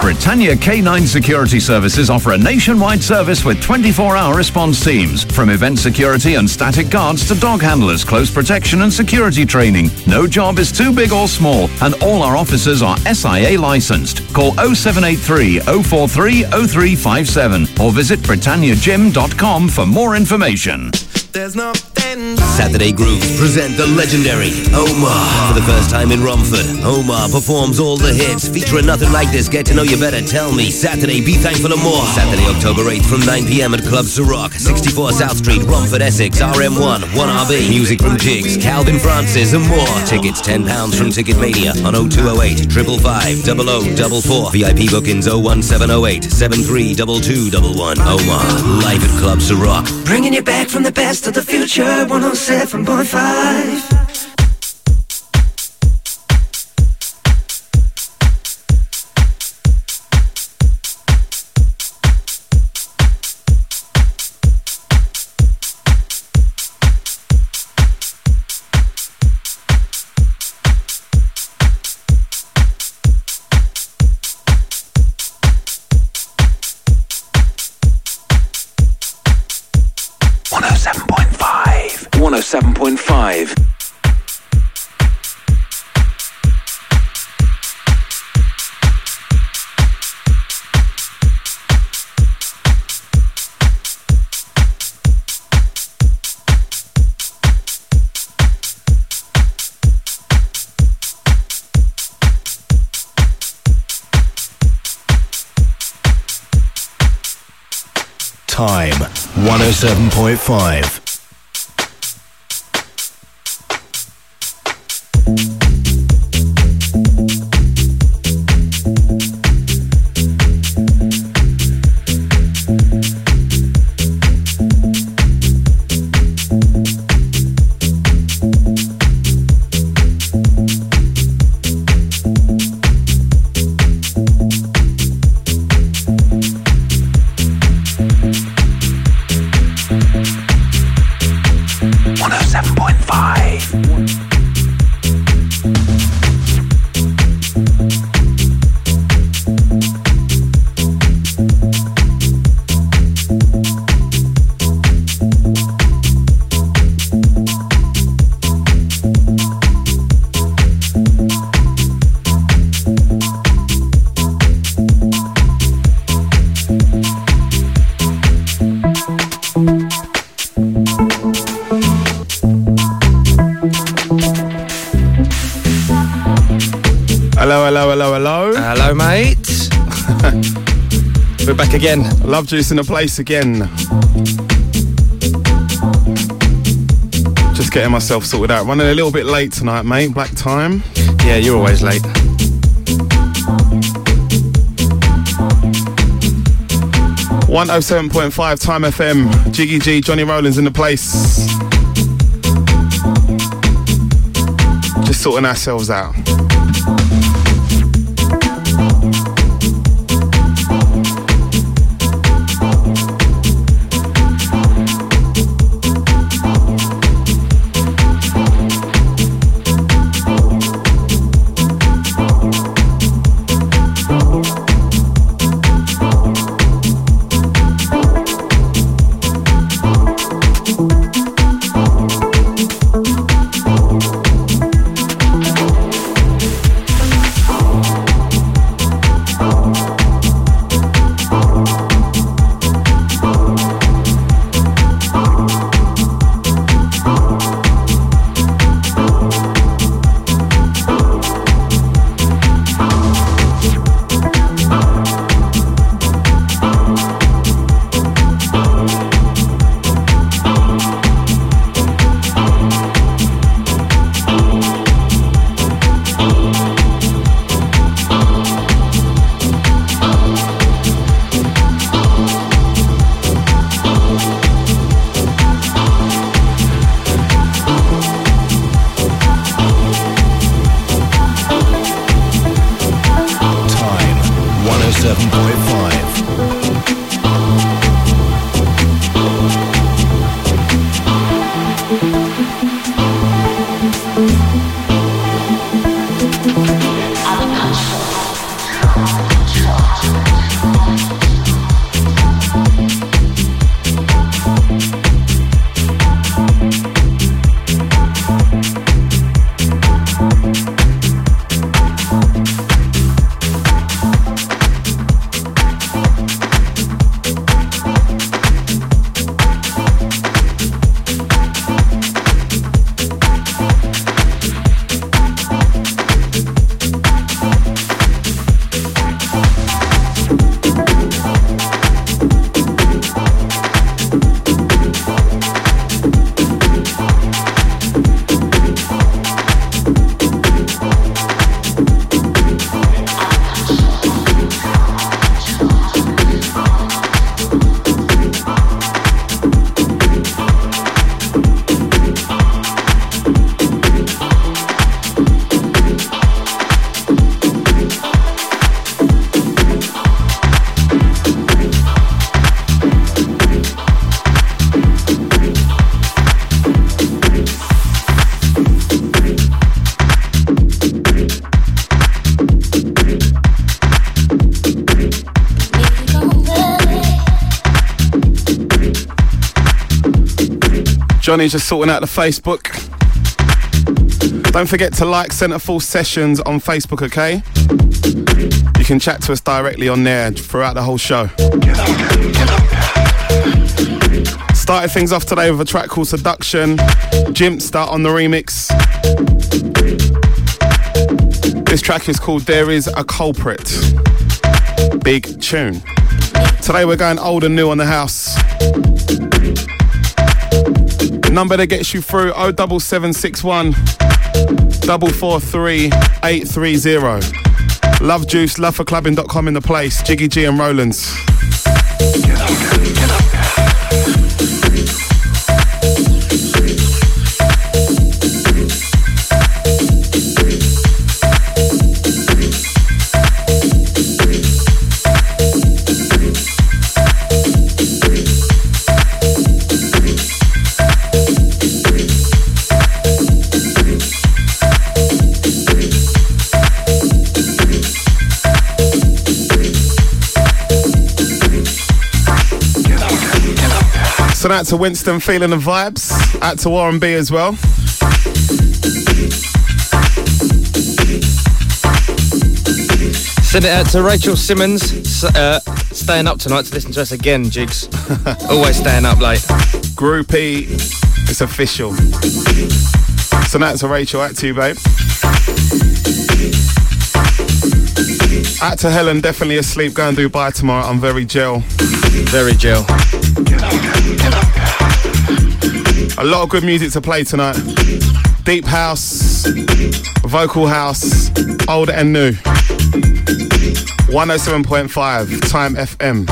Britannia K9 Security Services offer a nationwide service with 24-hour response teams. From event security and static guards to dog handlers, close protection and security training. No job is too big or small and all our officers are SIA licensed. Call 0783 043 0357 or visit britanniagym.com for more information. There's nothing Saturday Grooves present the legendary Omar. For the first time in Romford, Omar performs all the hits. Featuring nothing like this, get to know you better, tell me. Saturday, be thankful and more. Saturday, October 8th from 9pm at Club Ciroc, 64 South Street, Romford, Essex, RM1, 1RB. Music from Jigs, Calvin Francis and more. Tickets £10 from Ticketmania on 0208 555 0044. VIP bookings 01708 732211. Omar, live at Club Ciroc. Bringing you back from the past to the future, 107.5. 107.5. again. Love Juice in the place again. Just getting myself sorted out. Running a little bit late tonight, mate. Black time. Yeah, you're always late. One oh seven point five Time FM. Jiggy G, Johnny Rowland in the place. Just sorting ourselves out. Johnny's just sorting out the Facebook. Don't forget to like Centreforce Sessions on Facebook, okay? You can chat to us directly on there throughout the whole show. Started things off today with a track called Seduction. Jimpster on the remix. This track is called There Is a Culprit. Big tune. Today we're going old and new on the house. Number that gets you through 07761 443 830. Love Juice, loveforclubbing.com in the place. Jiggy G and Rowland. So out to Winston feeling the vibes. Out to Warren B as well. Send it out to Rachel Simmons, uh, staying up tonight to listen to us again, Jigs. Always staying up late. Groupie, it's official. So out to Rachel, out to you, babe. Out to Helen, definitely asleep, going Dubai tomorrow. I'm very gel. Very gel. A lot of good music to play tonight. Deep house, vocal house, old and new. 107.5 Time FM.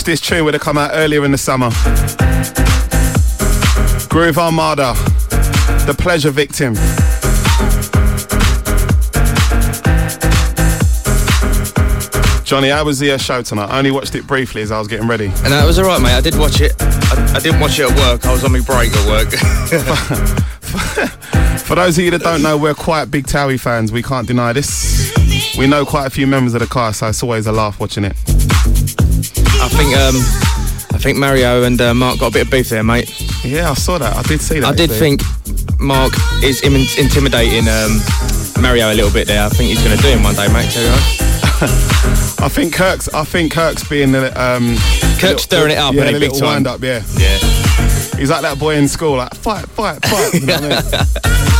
Wish this tune would have come out earlier in the summer. Groove Armada, The Pleasure Victim. Johnny, how was the uh, show tonight? I only watched it briefly as I was getting ready. And that was alright, mate. I did watch it. I, I didn't watch it at work. I was on my break at work. For those of you that don't know, we're quite big Towie fans. We can't deny this. We know quite a few members of the car, so it's always a laugh watching it. I think um, I think Mario and uh, Mark got a bit of beef there, mate. Yeah, I saw that. I did see that. I did actually. think Mark is Im- intimidating um, Mario a little bit there. I think he's going to do him one day, mate. Tell you. I think Kirk's. I think Kirk's being the. Um, Kirk's stirring it up, yeah, big little time. wind up. Yeah, Yeah. he's like that boy in school, like fight, fight, fight. You know what I mean?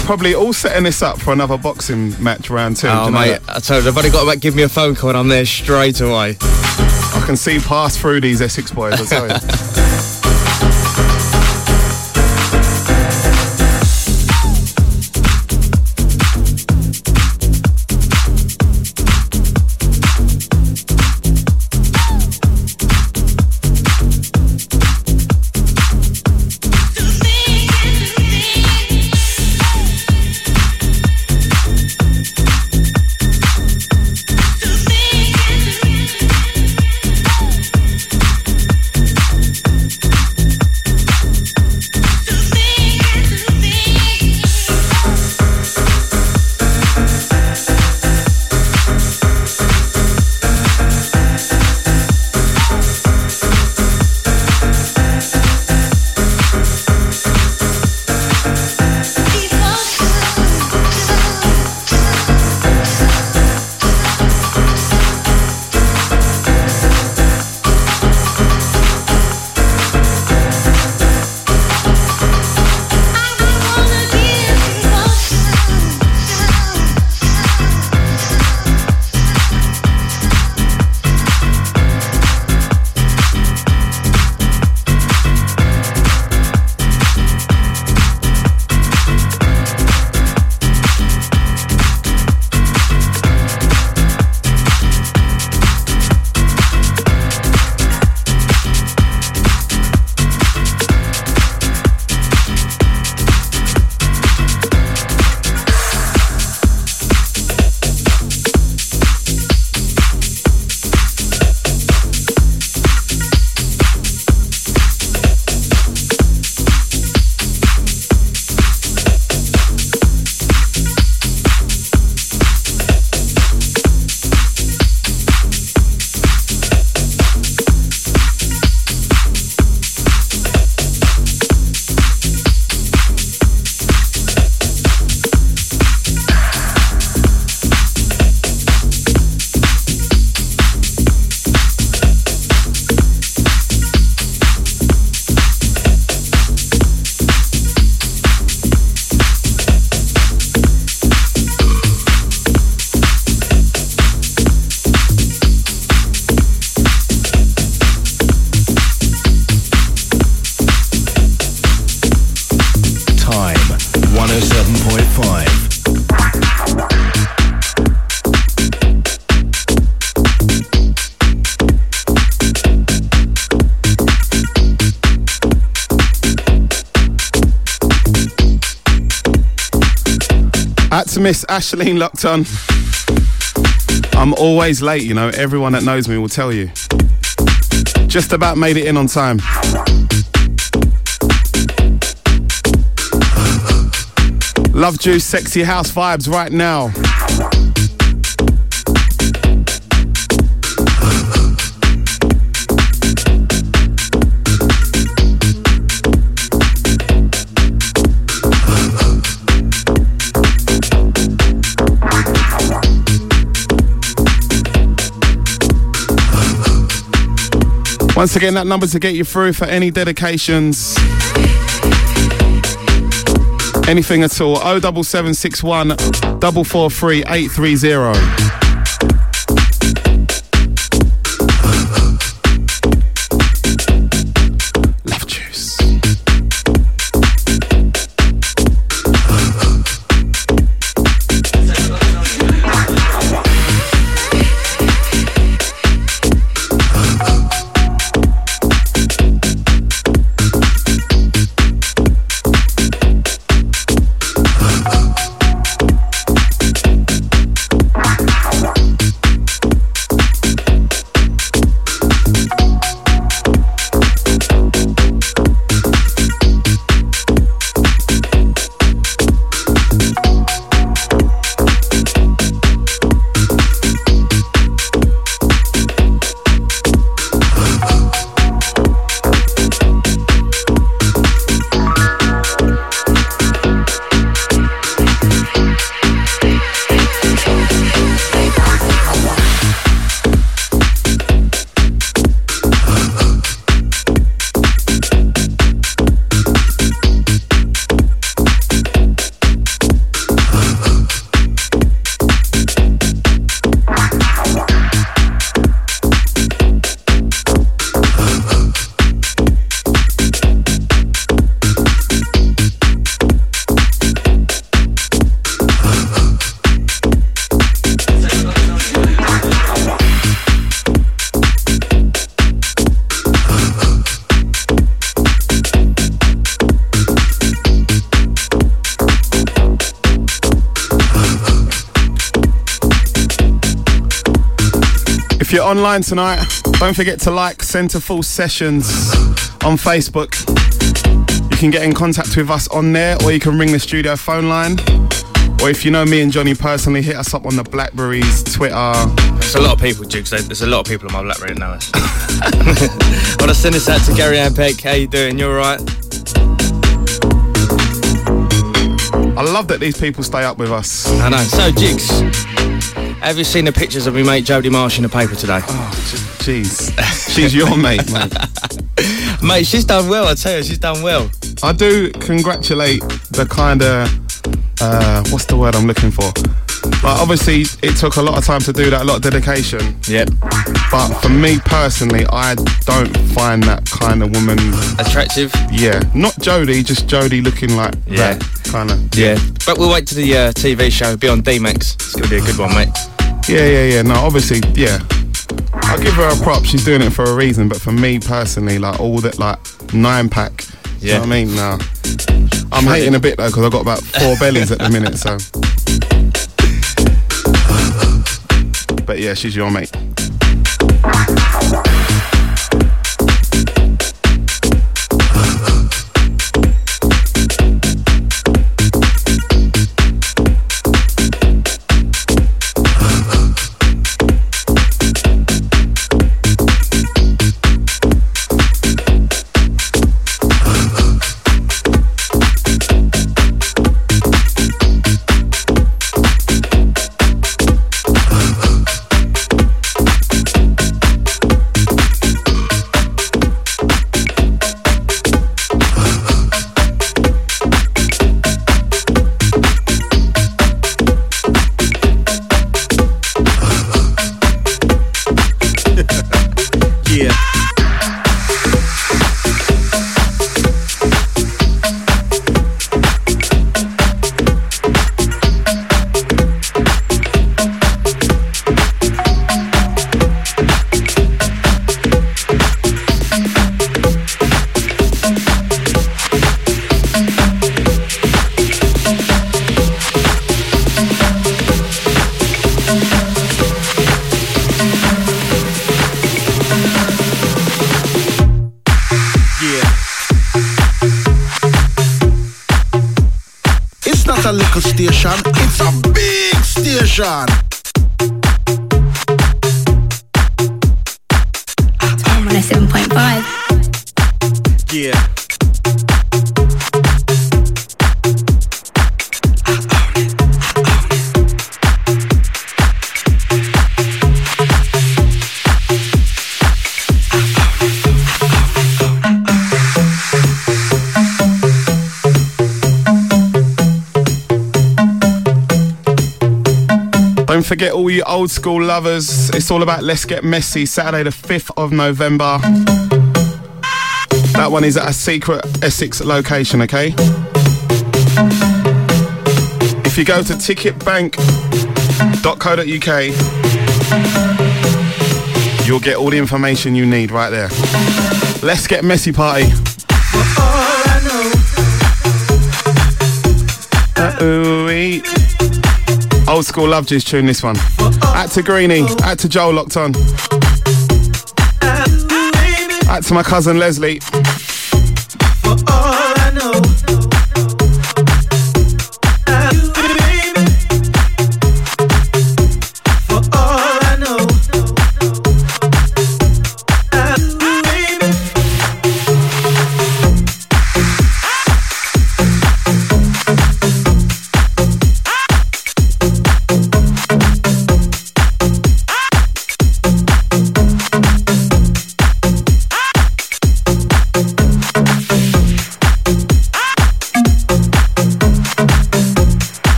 They're probably all setting this up for another boxing match round two. Oh, mate, that? I told you, I've only got to give me a phone call and I'm there straight away. I can see past through these Essex boys. I tell you. Ashleen locked on. I'm always late, you know. Everyone that knows me will tell you. Just about made it in on time. Love Juice, sexy house vibes right now. Once again, that number to get you through for any dedications. Anything at all. 07761 443 830. Online tonight, don't forget to like Centreforce Sessions on Facebook. You can get in contact with us on there, or you can ring the studio phone line. Or if you know me and Johnny personally, hit us up on the Blackberries, Twitter. There's a lot of people, Jigs. There's a lot of people on my Blackberry now. I want to send this out to Gary Ann Peck. How you doing? You alright? I love that these people stay up with us. I know. So, Jigs, have you seen the pictures of me mate Jodie Marsh in the paper today? Oh, jeez. She's your mate, mate. Mate, she's done well, I tell you, she's done well. I do congratulate the kind of uh, what's the word I'm looking for? But obviously, it took a lot of time to do that, a lot of dedication. Yep. But for me personally, I don't find that kind of woman Attractive? Yeah, not Jodie, just Jodie looking like Yeah. that kind of. Yeah. But we'll wait to the uh, TV show, be on D-Max. It's going to be a good one, mate. Yeah, yeah, yeah. No, obviously, yeah. I'll give her a prop. She's doing it for a reason. But for me personally, like all that, like nine pack. Yeah. You know what I mean? Now, I'm hating a bit though because I've got about four bellies at the minute. So. But yeah, she's your mate. School lovers. It's all about Let's Get Messy, Saturday the 5th of November. That one is at a secret Essex location, okay? If you go to ticketbank.co.uk, you'll get all the information you need right there. Let's Get Messy party. Oh, Uh-ooh-wee. Old school love juice tune this one. Out to Greenie, out to Joel locked on. Out to my cousin Leslie.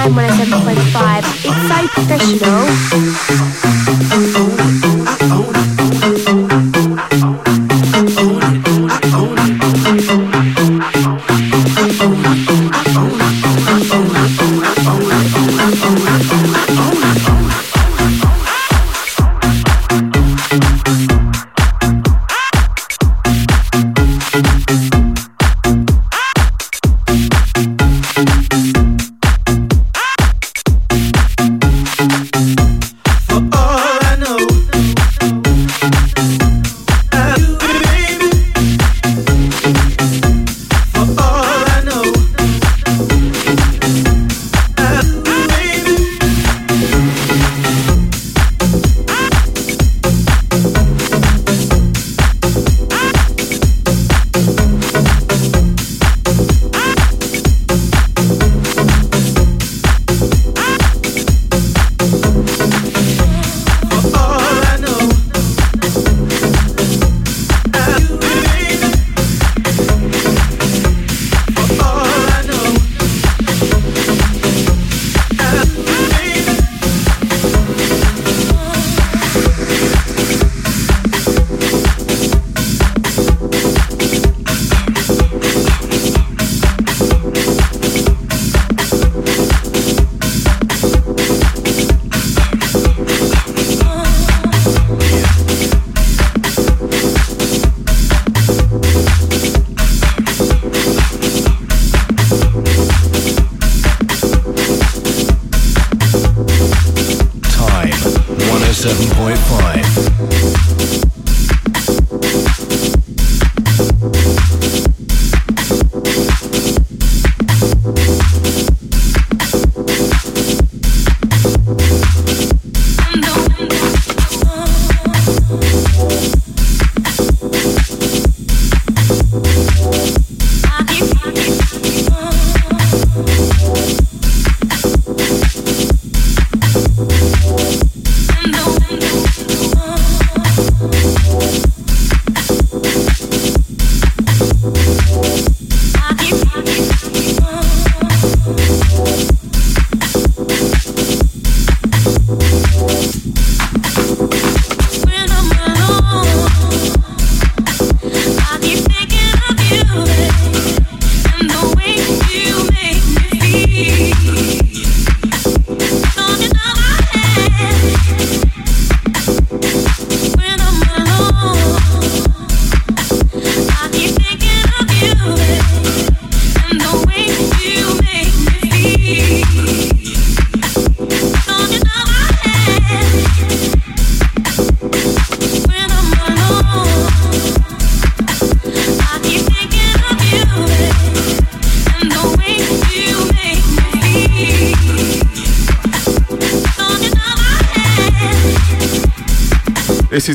Time 107.5. It's so This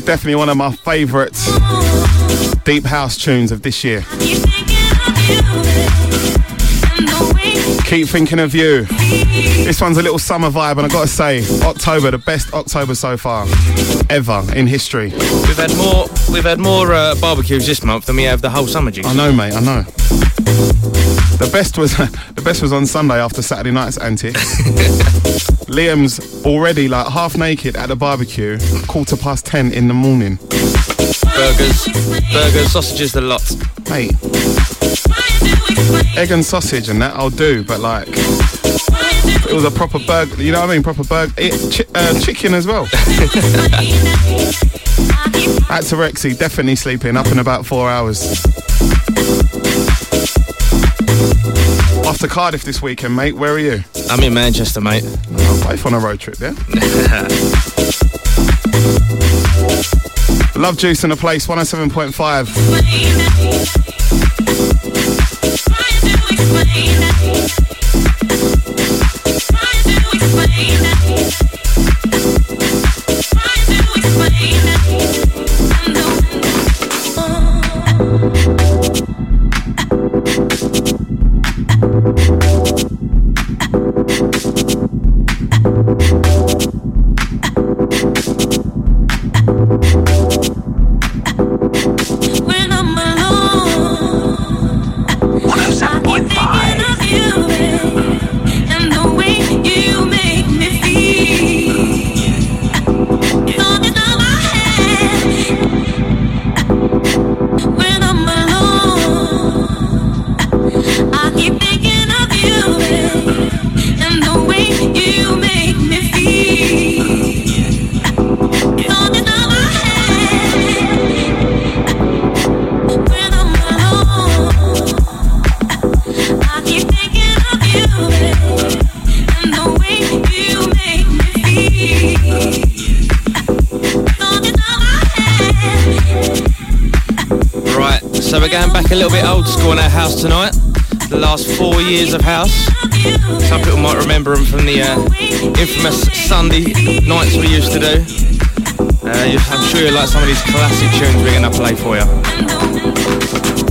definitely one of my favourite deep house tunes of this year. Keep thinking of you. This one's a little summer vibe, and I gotta say, October, the best October so far ever in history. We've had more. We've had more uh, barbecues this month than we have the whole summer. Jigs. I know, mate. I know. The best was the best was on Sunday after Saturday night's antics. Liam's already like half naked at the barbecue, quarter past ten in the morning. Burgers, burgers, sausages, the lot. Mate, egg and sausage and that I'll do, but like it was a proper burger. You know what I mean? Proper burger. It, chi- uh, chicken as well. At Rexy, definitely sleeping up in about four hours. Off to Cardiff this weekend, mate. Where are you? I'm in Manchester, mate. Oh, both on a road trip, yeah? Love Juice in the place, 107.5. school in our house tonight. The last four years of house. Some people might remember them from the uh, infamous Sunday nights we used to do. Uh, I'm sure you like some of these classic tunes we're going to play for you.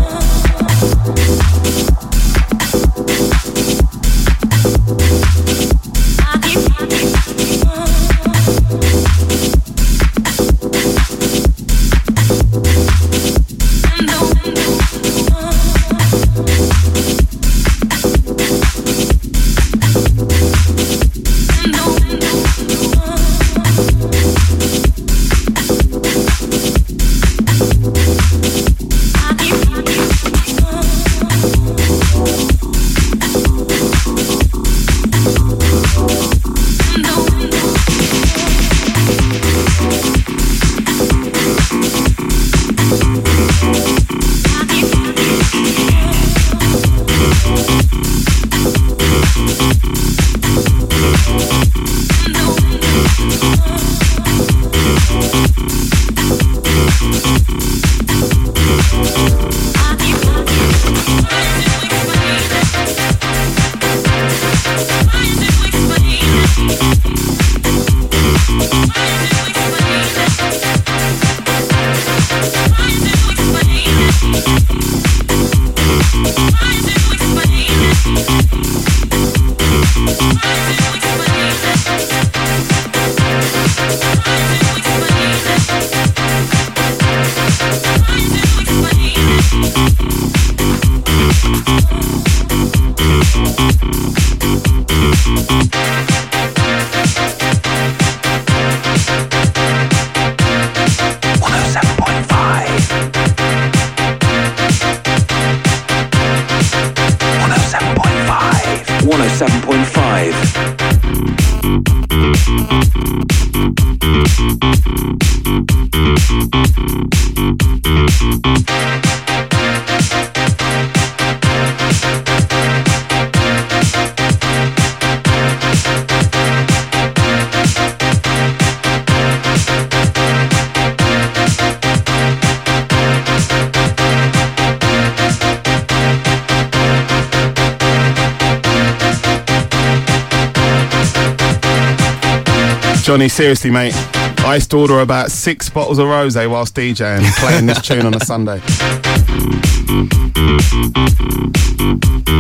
Johnny, seriously, mate. I used to order about six bottles of rosé whilst DJing, playing this tune on a Sunday.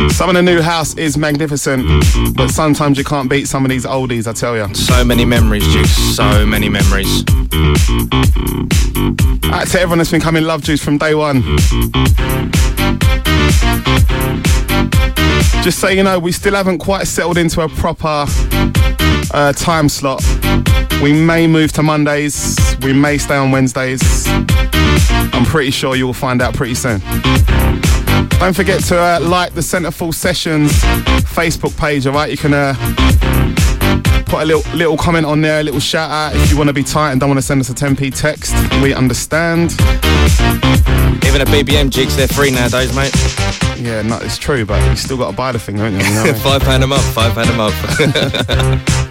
Some of the new house is magnificent, but sometimes you can't beat some of these oldies, I tell you. So many memories, Juice. So many memories. Out to everyone that's been coming Love Juice from day one. Just so you know, we still haven't quite settled into a proper uh, time slot. We may move to Mondays, we may stay on Wednesdays. I'm pretty sure you will find out pretty soon. Don't forget to uh, like the Centreforce Sessions Facebook page, alright? You can uh, put a little, little comment on there, a little shout out if you want to be tight and don't want to send us a 10p text. We understand. Even a BBM jigs, they're free nowadays, mate. Yeah, no, it's true, but you still got to buy the thing, don't you? you know five pound a month, five pound a month.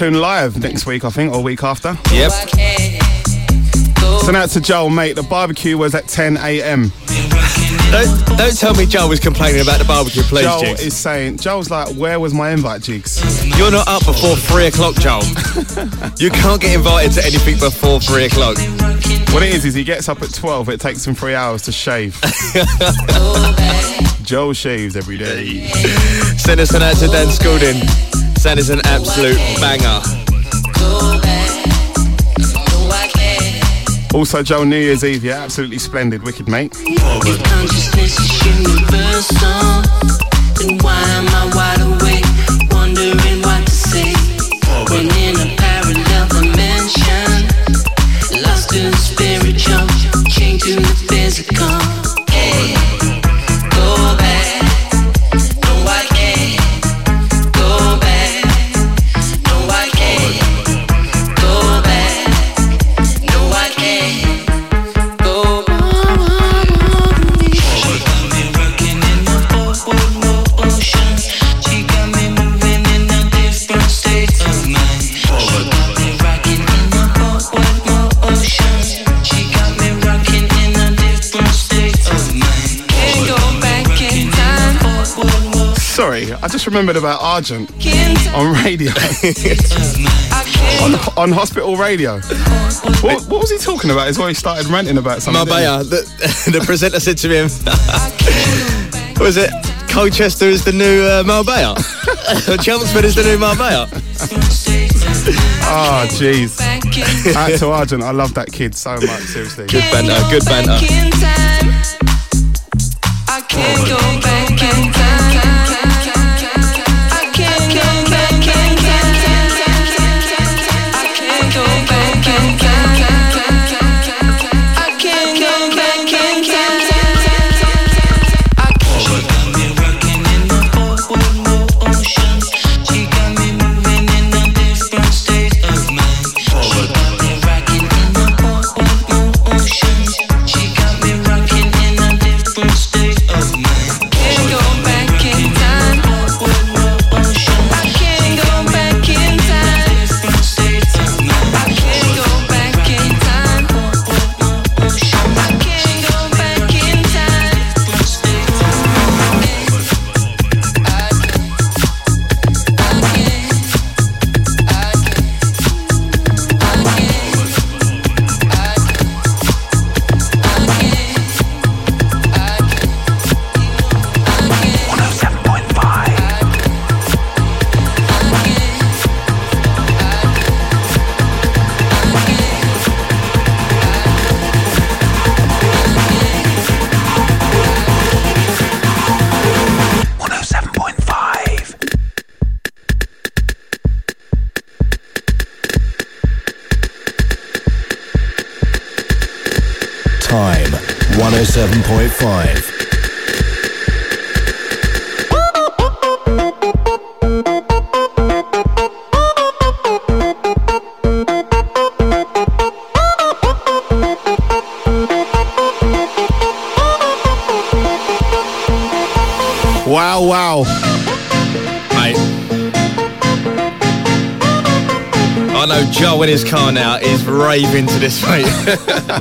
tune live next week, I think, or week after. Yep. So now to Joel, mate. The barbecue was at 10 a.m. Don't, don't tell me Joel was complaining about the barbecue, please, Joel Jigs. is saying, Joel's like, where was my invite, Jigs? You're not up before three o'clock, Joel. you can't get invited to anything before three o'clock. What it is, is he gets up at 12, it takes him three hours to shave. Joel shaves every day. Send us an out to Dan Scolding. That is an absolute banger. Also, Joe, New Year's Eve, yeah, absolutely splendid, wicked, mate. I remembered about Argent on radio. on, on hospital radio. What, what, was he talking about? Is why he started ranting about something. Marbella. The, the presenter said to him, what was it? Colchester is the new uh, Marbella. Chelmsford is the new Marbella. oh, jeez. Out to Argent. I love that kid so much, seriously. Good banter, good banter.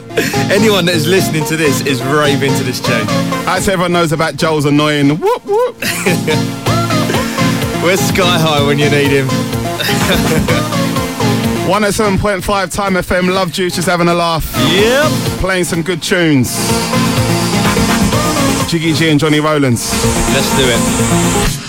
Anyone that is listening to this is raving to this tune. As everyone knows about Joel's annoying whoop whoop. Where's Sky High when you need him? 107.5 Time FM, Love Juice, just having a laugh. Yep. Playing some good tunes. Jiggy G and Johnny Rowland. Let's do it.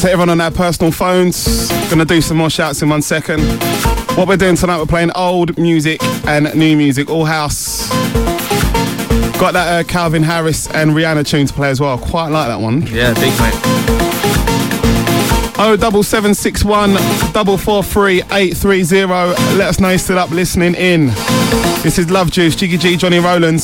To everyone on their personal phones. Gonna do some more shouts in one second. What we're doing tonight, we're playing old music and new music, all house. Got that uh, Calvin Harris and Rihanna tune to play as well. Quite like that one. Yeah, big mate. Oh, double seven six one double four three eight three zero. Let us know you're still up listening in. This is Love Juice, Jiggy G, Johnny Rowland.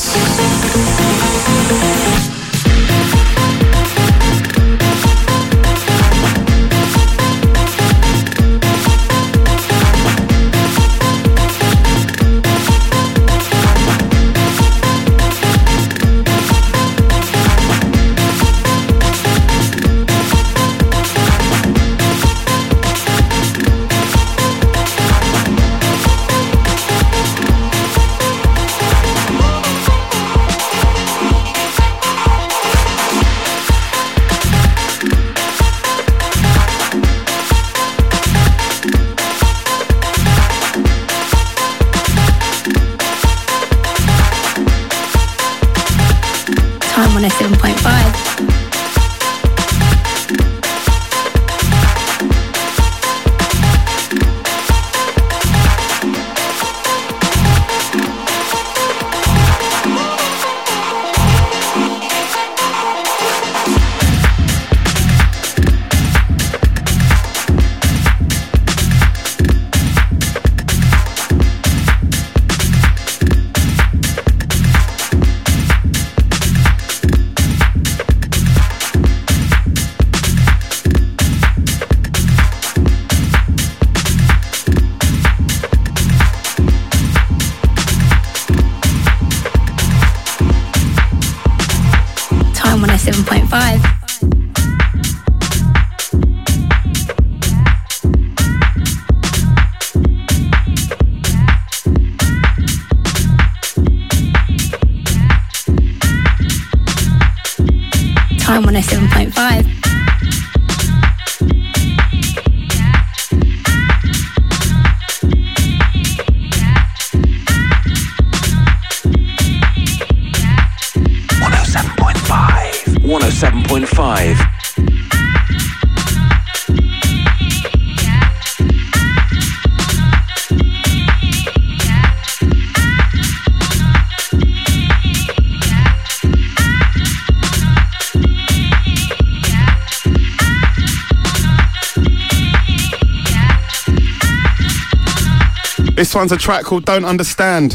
One's a track called Don't Understand.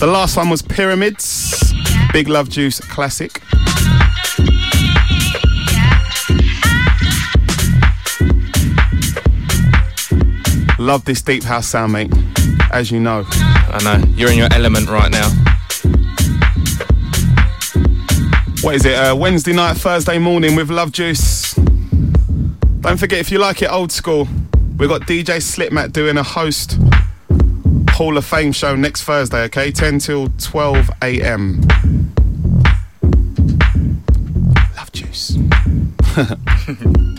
The last one was Pyramids, Big Love Juice classic. Love this deep house sound, mate. As you know. I know. You're in your element right now. What is it? Uh, Wednesday night, Thursday morning with Love Juice. Don't forget, if you like it old school, we've got DJ Slipmat doing a host Hall of Fame show next Thursday, okay? 10 till 12 a.m. Love Juice.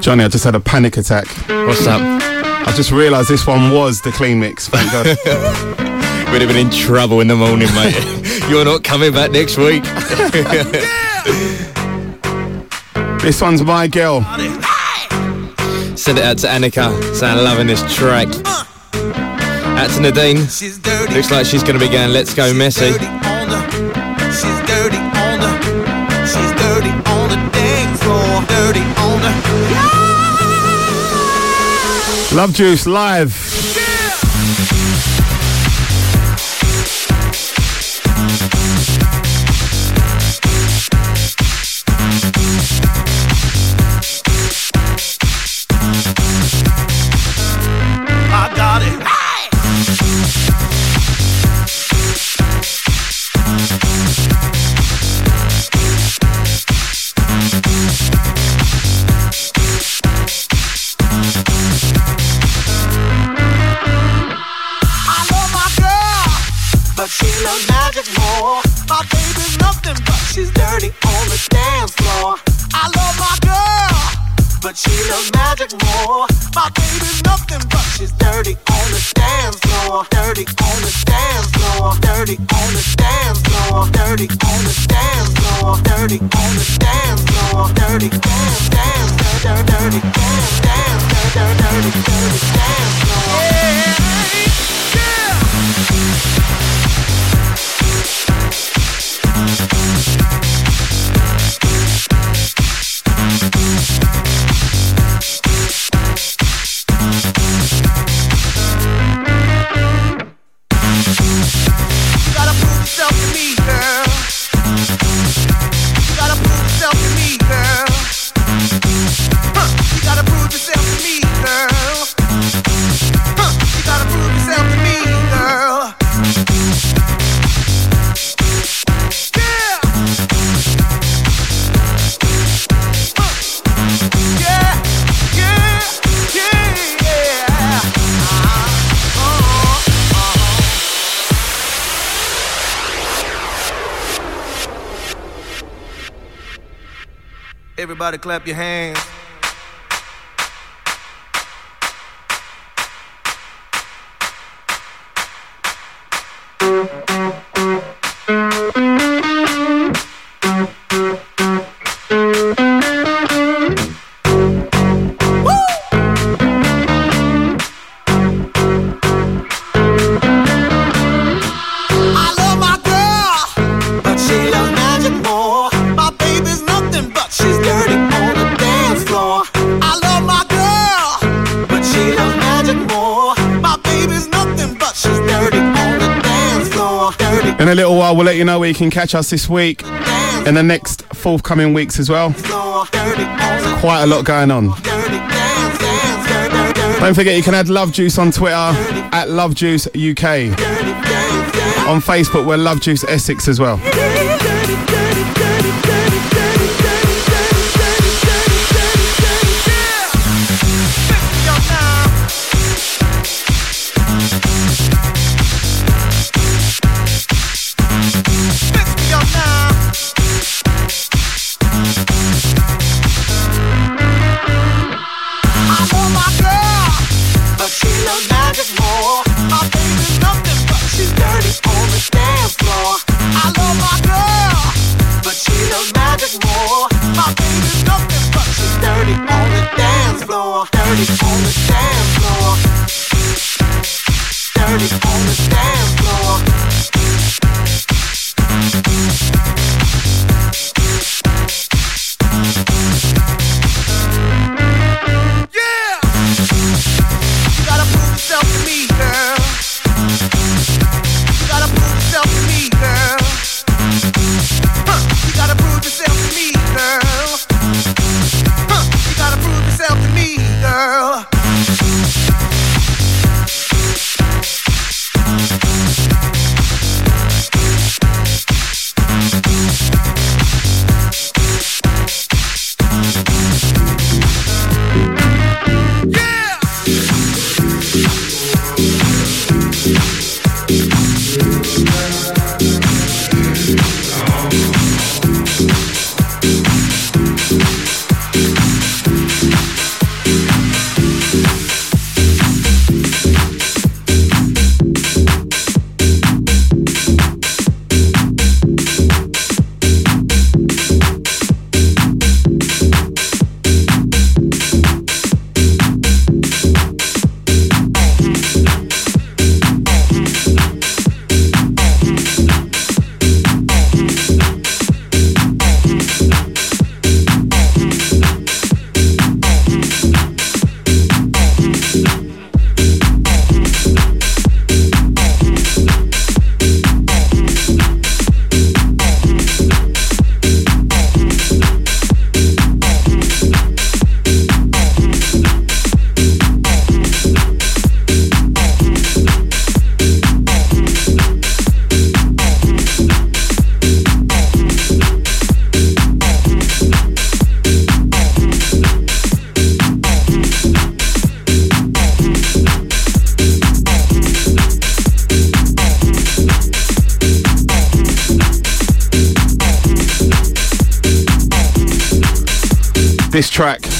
Johnny, I just had a panic attack. What's up? I just realised this one was the clean mix. Thank God. We'd have been in trouble in the morning, mate. You're not coming back next week. This one's my girl. Send it out to Annika. Sound loving this track. Out to Nadine. Looks like she's going to be going. Let's go, she's Dirty on the, she's dirty on the. She's dirty on the dance floor. Dirty on the. Love Juice live. she loves magic more. My baby's nothing but she's dirty on the dance floor. Dirty on the dance floor. Dirty on the dance floor. Dirty on the dance floor. Dirty on the dance floor. Dirty dance, dance, dirty, dirty, dance, dance, dirty, dirty, dirty. Everybody clap your hands. you know where you can catch us this week and the next forthcoming weeks as well. Quite a lot going on. Don't forget you can add Love Juice on Twitter at Love Juice UK. On Facebook we're Love Juice Essex as well.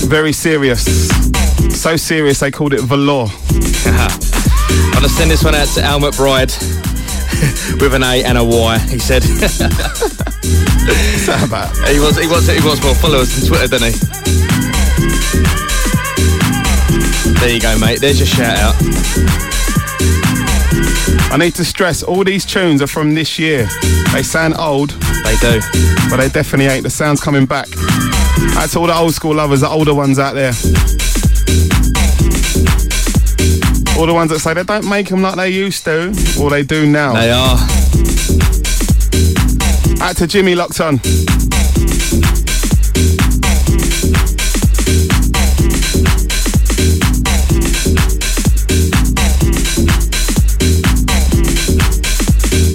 Very serious. So serious they called it Velour. I'm gonna send this one out to Al McBride with an A and a Y. He said. That about? He wants, he wants, he wants more followers on Twitter, doesn't he? There you go, mate. There's your shout out. I need to stress all these tunes are from this year. They sound old. They do. But they definitely ain't. The sound's coming back. That's all the old school lovers, the older ones out there. All the ones that say they don't make them like they used to, or they do now. They are. Out to Jimmy locked on.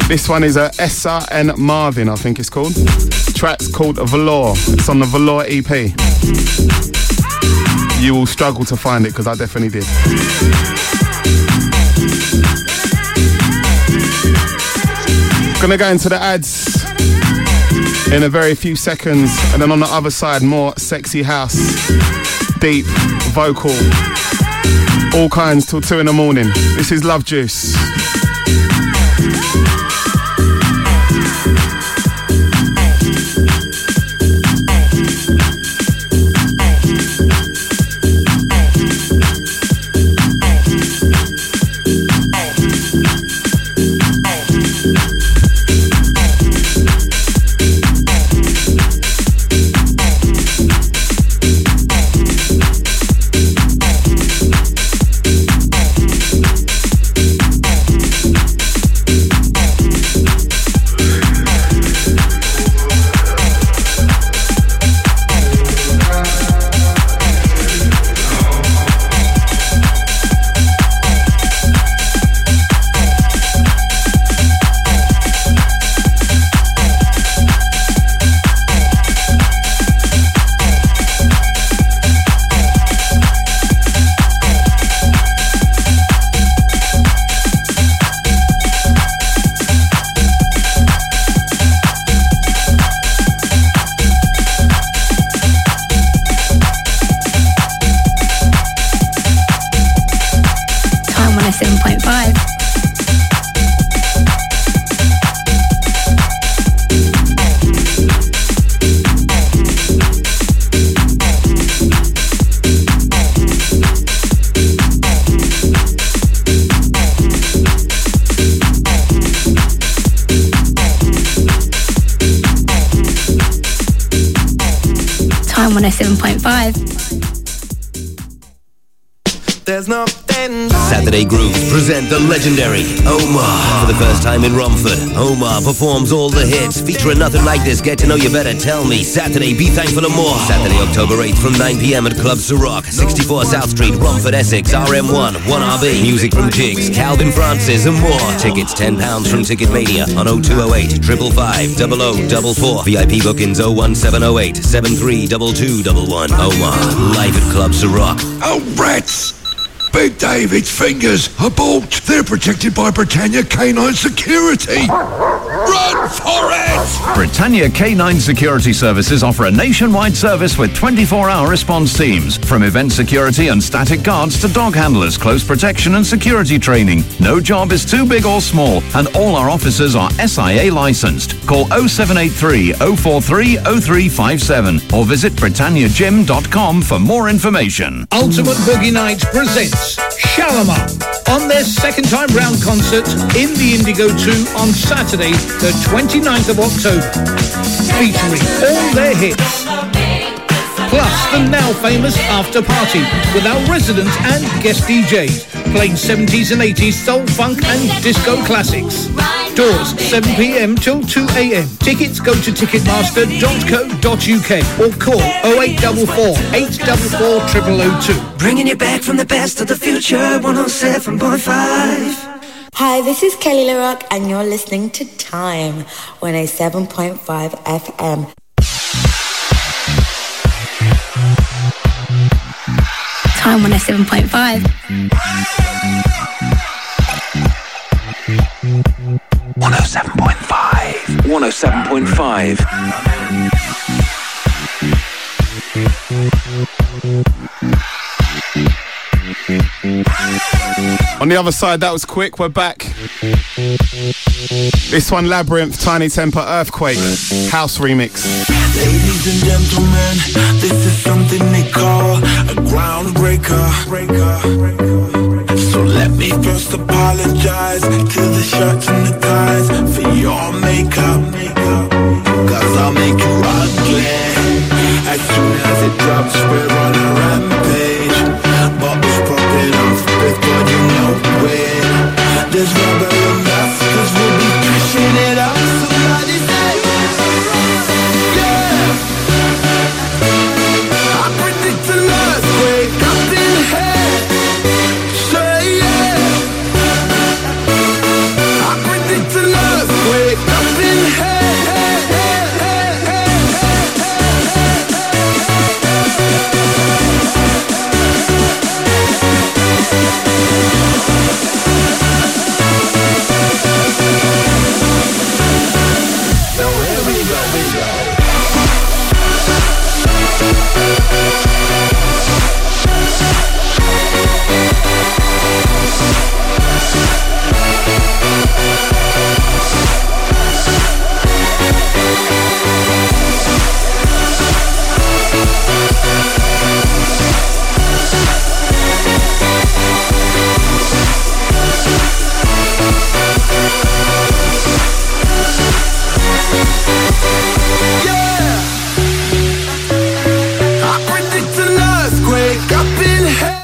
This one is a Essa and Marvin, I think it's called. Track's called Velour. It's on the Velour EP. You will struggle to find it because I definitely did. Gonna go into the ads in a very few seconds, and then on the other side, more sexy house, deep, vocal, all kinds till two in the morning. This is Love Juice. The legendary Omar for the first time in Romford. Omar performs all the hits, featuring nothing like this. Get to know you better. Tell me. Saturday, be thankful and more. Saturday, October 8th from 9 p.m. at Club Ciroc, 64 South Street, Romford, Essex, RM1, 1RB. Music from Jigs, Calvin Francis, and more. Tickets £10 from Ticketmania on 0208 555 0044. VIP bookings 01708 732211. Omar, live at Club Ciroc. Oh, rats! David's fingers are bought. They're protected by Britannia Canine Security. Britannia K9 Security Services offer a nationwide service with 24-hour response teams. From event security and static guards to dog handlers, close protection and security training. No job is too big or small, and all our officers are SIA licensed. Call 0783 043 0357 or visit britanniagym.com for more information. Ultimate Boogie Nights presents Shalimar on their second time round concert in the Indigo 2 on Saturday, the 29th of October, featuring all their hits. Plus the now famous after party with our residents and guest DJs playing 70s and 80s soul, funk and disco classics. Doors 7 p.m. till 2 a.m. Tickets go to ticketmaster.co.uk or call 0844 844 0002. Bringing you back from the best of the future, 107.5. Hi, this is Kelly LaRock, and you're listening to Time 107.5 FM. Time 107.5. 107.5. 107.5. On the other side, that was quick. We're back. This one, Labrinth, Tinie Tempah, Earthquake, House Remix. Ladies and gentlemen, this is something they call a groundbreaker. Breaker. Breaker me first apologize to the shirts and the ties for your makeup. Cause I'll make you ugly as soon as it drops. We're on a rampage.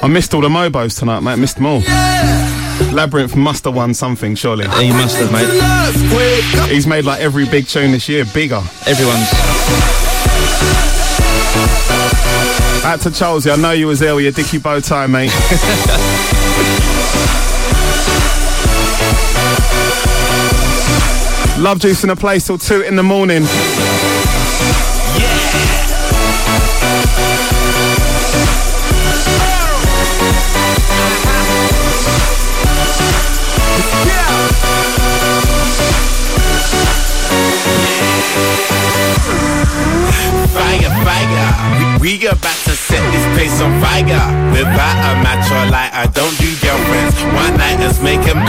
I missed all the Mobos tonight, mate. Missed them all. Labrinth must have won something, surely. He must have, mate. He's made like every big tune this year bigger. Everyone's. Out to Charlesy, I know you was there with your dicky bow tie, mate. Love juice in a place till two in the morning. We, about to set this place on fire. Without a match or light, I don't do girlfriends. One nighters make them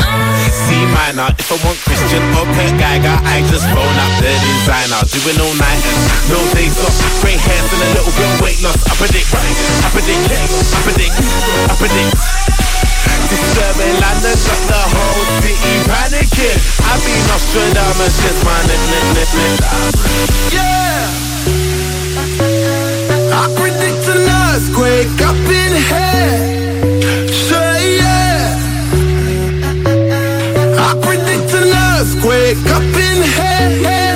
C minor. If I want Christian or Kurt Geiger, I just phone up the designer. Doing all nighters, no days off. Grey hairs and a little bit weight loss. I predict, I predict, I predict, I predict. Disturbing London got the whole city panicking. I've been Nostradamus since my. Yeah. I predict an earthquake up in here. Say yeah. I predict an earthquake up in here.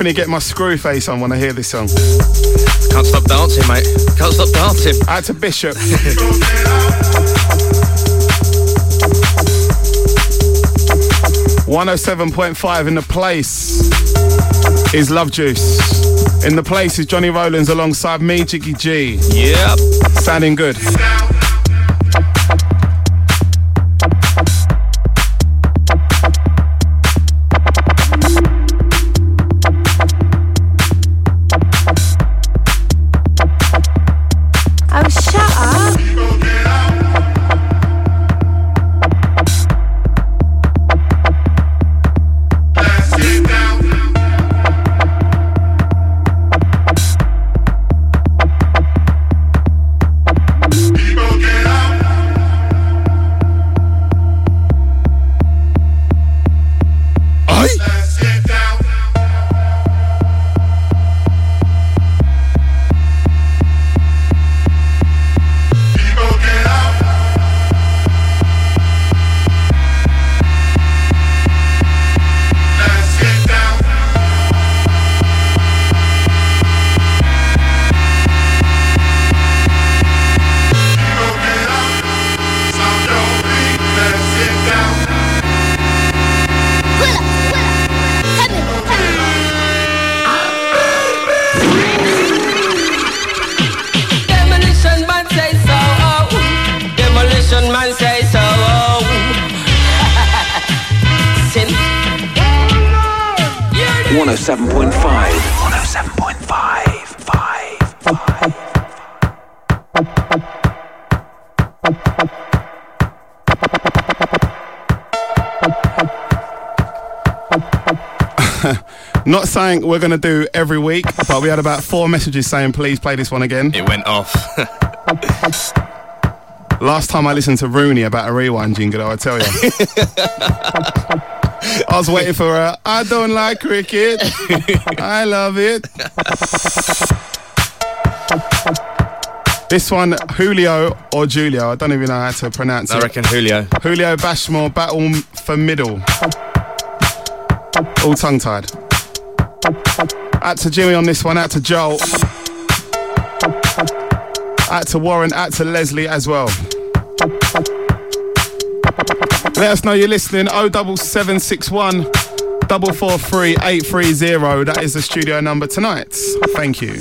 Definitely get my screw face on when I hear this song. Can't stop dancing, mate. Can't stop dancing. Out to Bishop. One oh seven point five in the place is Love Juice. In the place is Johnny Rowlands alongside me, Jiggy G. Yep. Sounding good. Something we're going to do every week, but we had about four messages saying, please play this one again. It went off. Last time I listened to Rooney about a rewind jingle, I tell you. I was waiting for a, I don't like cricket. I love it. This one, Julio or Julio, I don't even know how to pronounce I it. I reckon Julio. Julio Bashmore, Battle for Middle. All tongue tied. Out to Jimmy on this one, out to Joel. Out to Warren, out to Leslie as well. Let us know you're listening. 07761 443 830. That is the studio number tonight. Thank you.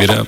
wieder.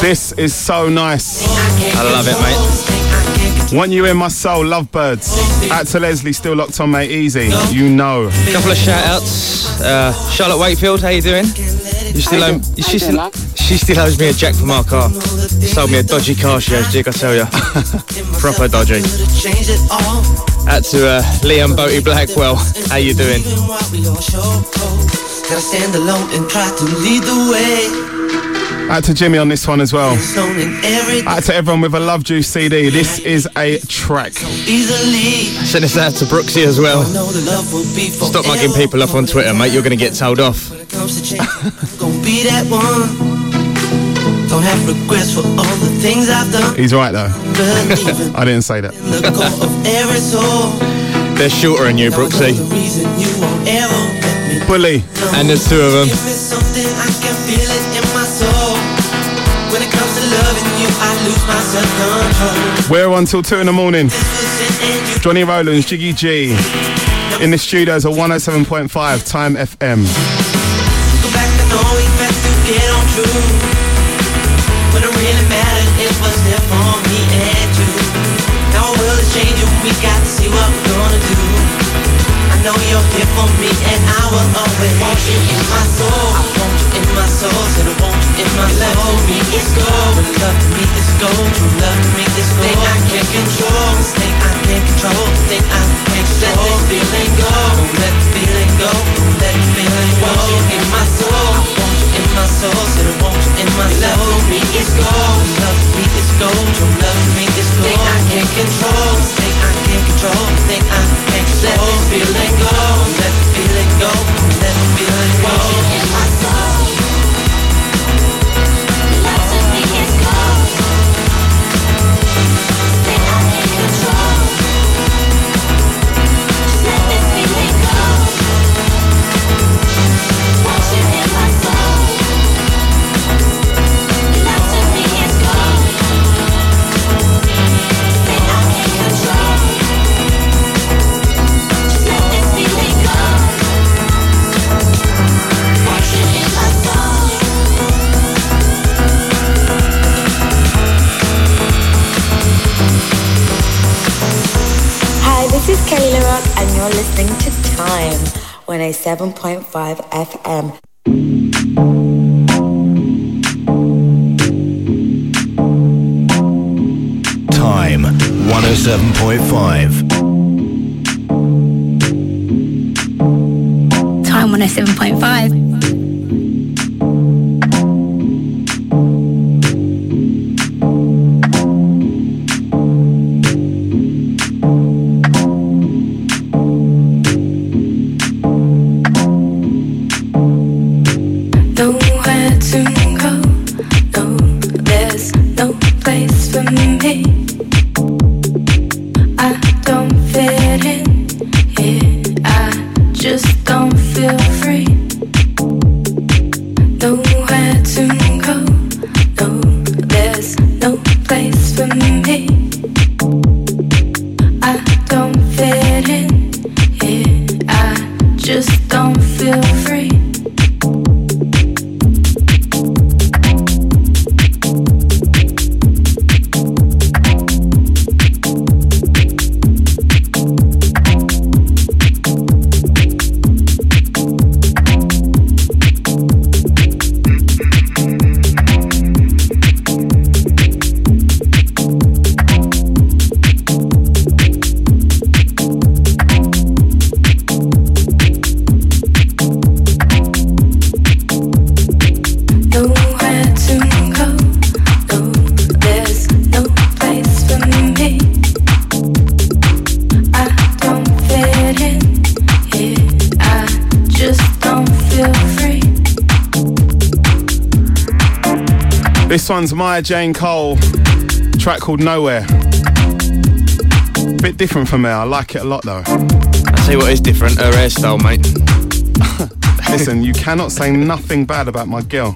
This is so nice. I love it, mate. Want you in my soul, lovebirds. Out to Leslie, still locked on, mate. Easy, you know. Couple of shout outs. Uh, Charlotte Wakefield, how you doing? You still owe, she, still, she still owes me a jack for my car. Sold me a dodgy car she has, Jig, I tell ya. Proper dodgy. Change it all. Out to uh, Liam Boaty Blackwell, how you doing? Gotta stand alone and try to lead the way. Out to Jimmy on this one as well. Stone in every Out to everyone with a Love Juice CD. This is a track. Send this out to Brooksy as well. Know the love will be Stop mugging people up on Twitter, mate. You're going to get told off. comes to change. Gonna be that one. Don't have regrets for all the things I've done. He's right though. I didn't say that. the core of every. They're shorter than you, Brooksy. The reason you won't ever let me Bully. And there's two of them. We're on till two in the morning. Johnny Rowlands, Jiggy G. In the studios at 107.5 Time FM. I know you're here for me, and I will always want you in my soul. My soul, said I want you in my love. To me, it's gold. True love to me is gold. True love to me is gold. Thing I can't control, this thing I can't control, thing I can't control. Let this feeling go, don't let the feeling go, don't let the feeling go. Want you in my soul, I want you in my soul, said I want you in my love. To me, it's gold. Love to me is gold. True love to me is gold. Thing I can't control, this thing I can't control, thing I can't control. Let this feeling go, let the feeling go, don't let the feeling go. Want you in my soul. And you're listening to Time 107.5 FM. Time 107.5. Time 107.5. One's Maya Jane Cole, track called Nowhere. Bit different from me, I like it a lot though. I see what is different, her hairstyle, mate. Listen, you cannot say nothing bad about my girl.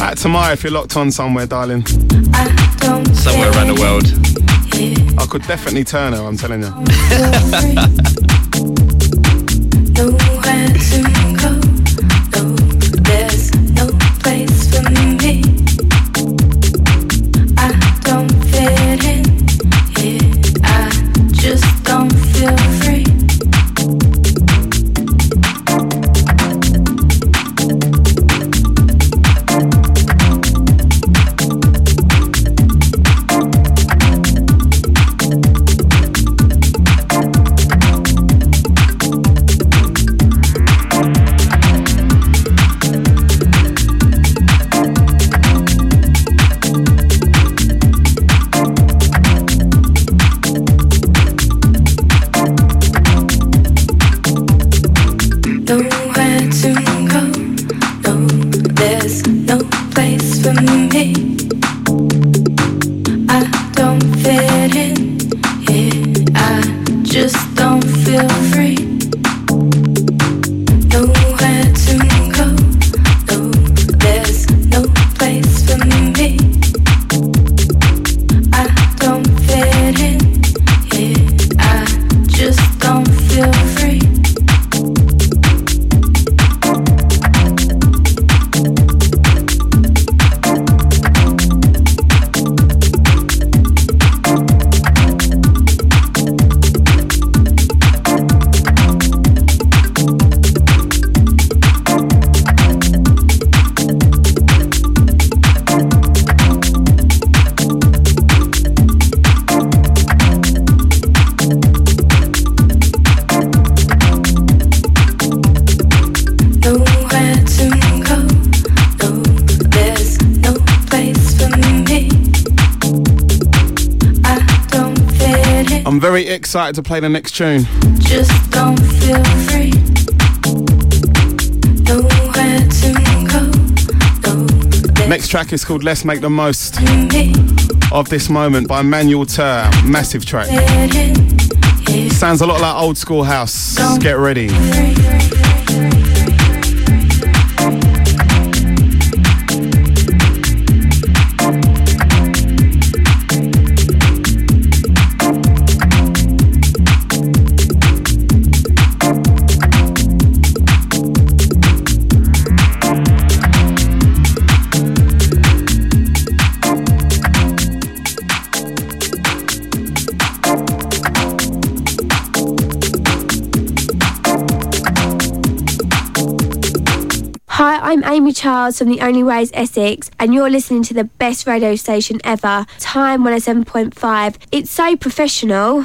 At tomorrow, if you're locked on somewhere, darling. Somewhere around the world. I could definitely turn her, I'm telling you. answer excited to play the next tune. Just don't feel free. Next track is called Let's Make the Most of This Moment by Manuel Tur. Massive track. Sounds a lot like old school house. Get ready. I'm Amy Childs from The Only Way Is Essex, and you're listening to the best radio station ever, Time 107.5. It's so professional.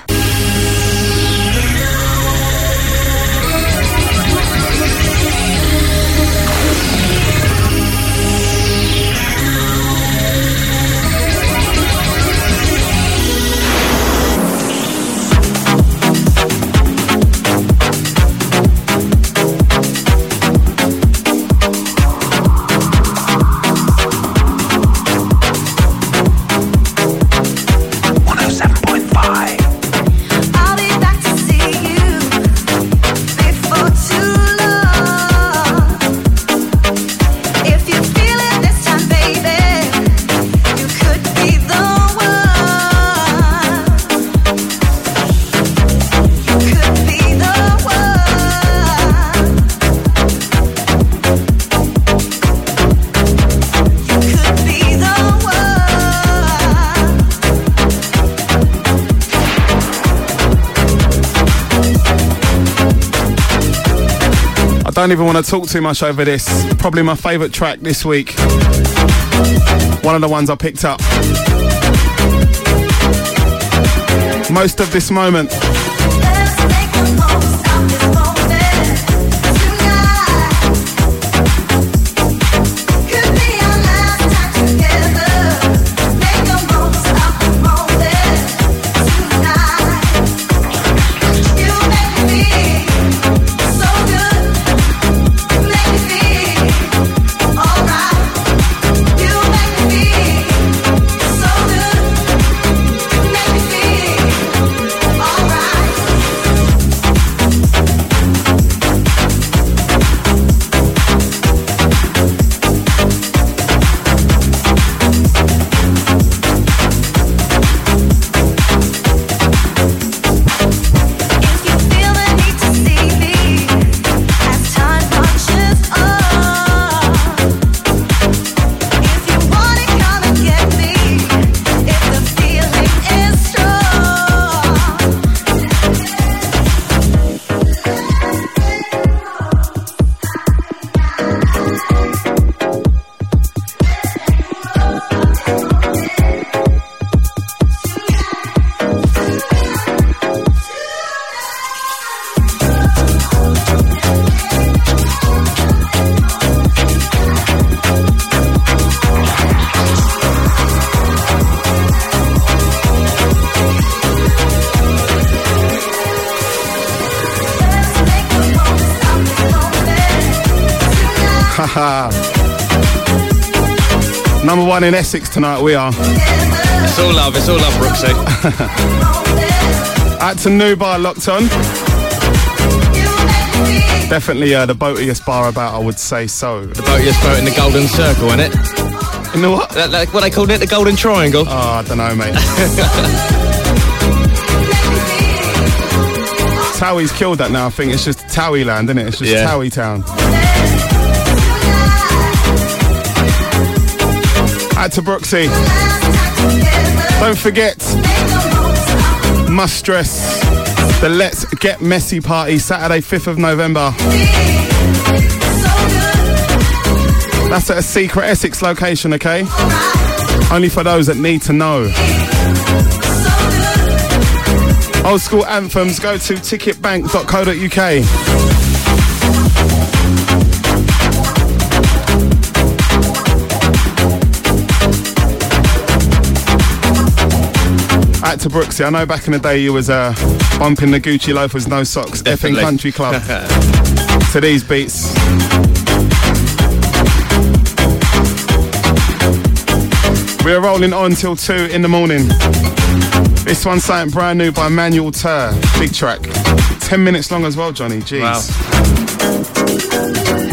Don't even want to talk too much over this. Probably my favourite track this week. One of the ones I picked up. Most of this moment. Number one in Essex tonight, we are. It's all love, it's all love, Brooksy. Out to New Bar locked on. Definitely uh, the boatiest bar about, I would say so. The boatiest boat in the Golden Circle, innit? In the what? That, that, what they called it, the Golden Triangle? Oh, I don't know, mate. Towie's killed that now, I think. It's just Towie land, isn't it? It's just Yeah. Towie town. Out to Brooksy. Don't forget, must stress the Let's Get Messy party Saturday, 5th of November. That's at a secret Essex location, okay? Only for those that need to know. Old school anthems, go to ticketbank.co.uk. Out to Brooksy, I know back in the day you was uh, bumping the Gucci loafers, no socks, effing country club. to these beats. We're rolling on till 2 in the morning. This one's something brand new by Manuel Tur. Big track. 10 minutes long as well, Johnny. Jeez. Wow.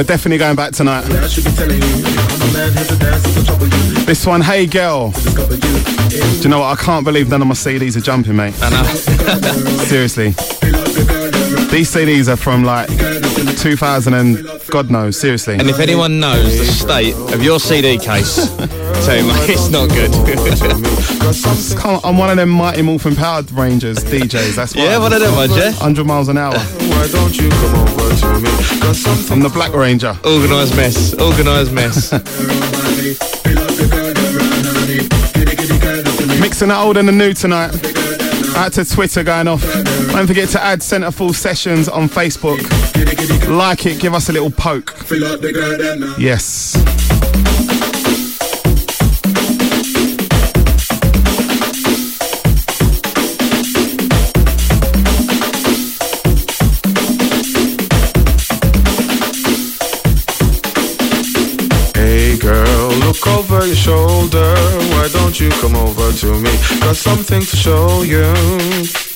We're definitely going back tonight. I should be telling you. I'm a man here to dance at the top of you. This one, Hey Girl. Do you know what? I can't believe none of my CDs are jumping, mate. I know. Seriously. These CDs are from like 2000 and God knows, seriously. And if anyone knows the state of your CD case, tell him it's not good. I'm one of them Mighty Morphin Power Rangers DJs. That's why. Yeah, one of them ones, yeah? 100 miles an hour. Why don't you come over to me? Got something. I'm the Black Ranger. Organised mess. Organised mess. Mixing the old and the new tonight. Out to Twitter going off. Don't forget to add Centreforce Sessions on Facebook. Like it, give us a little poke. Yes. look over your shoulder. Why don't you come over to me? Got something to show you.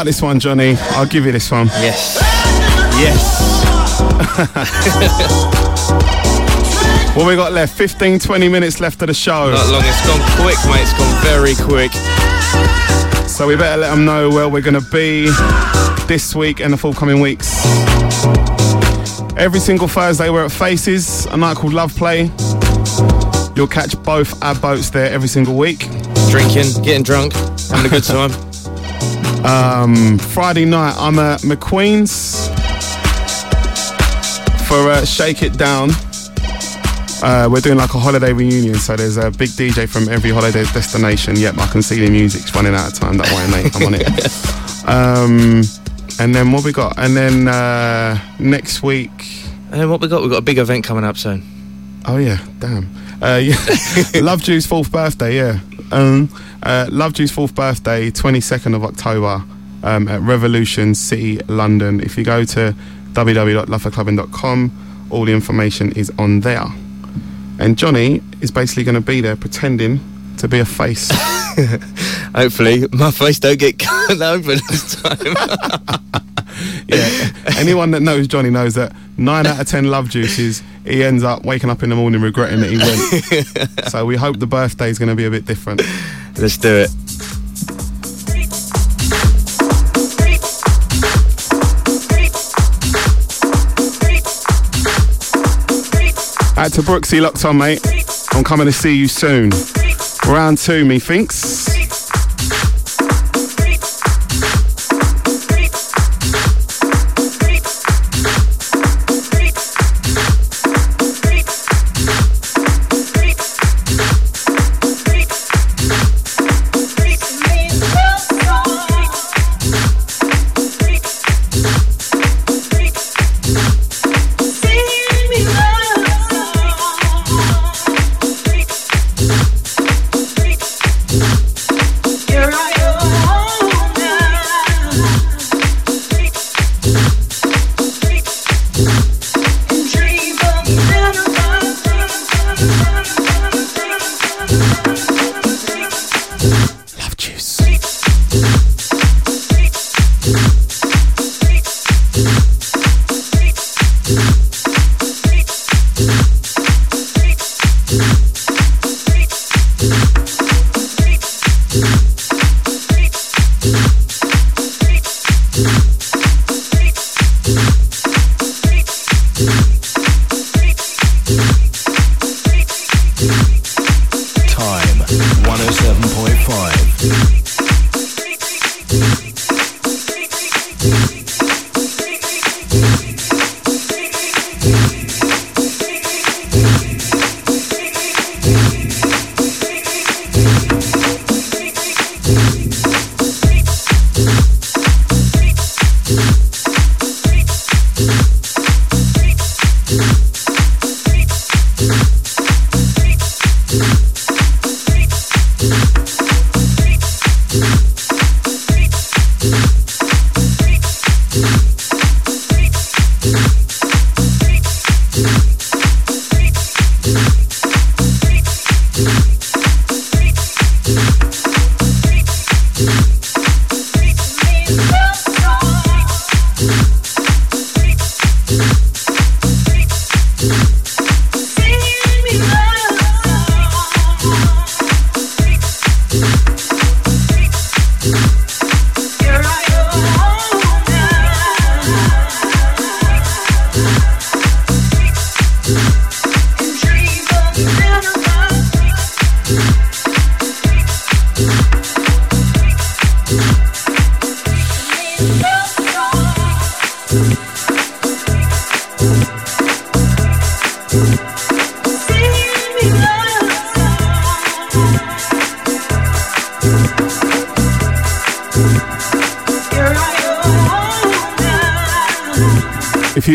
like this one, Johnny. I'll give you this one. Yes. Yes. what we got left? 15, 20 minutes left of the show. Not long. It's gone quick, mate. It's gone very quick. So we better let them know where we're going to be this week and the forthcoming weeks. Every single Thursday, we're at Faces, a night called Love Play. You'll catch both our boats there every single week. Drinking, getting drunk, having a good time. Um, Friday night I'm at McQueen's for uh, Shake It Down. Uh, we're doing like a holiday reunion, so there's a big DJ from every holiday destination. Yep, I can see the music's running out of time. Don't worry, mate, I'm on it. um, and then what we got? And then uh, next week. And then what we got? We've got a big event coming up soon. Oh yeah, damn. Uh, yeah, Love Juice fourth birthday. Yeah, um, uh, Love Juice fourth birthday, 22nd of October um, at Revolution City, London. If you go to www.loveforclubbing.com, all the information is on there. And Johnny is basically going to be there pretending to be a face. Hopefully, my face don't get cut open this time. yeah. Anyone that knows Johnny knows that nine out of ten love juices, he ends up waking up in the morning regretting that he went. so we hope the birthday is going to be a bit different. Let's do it. Out to Brooksy, locked on, mate. I'm coming to see you soon. Round two, methinks.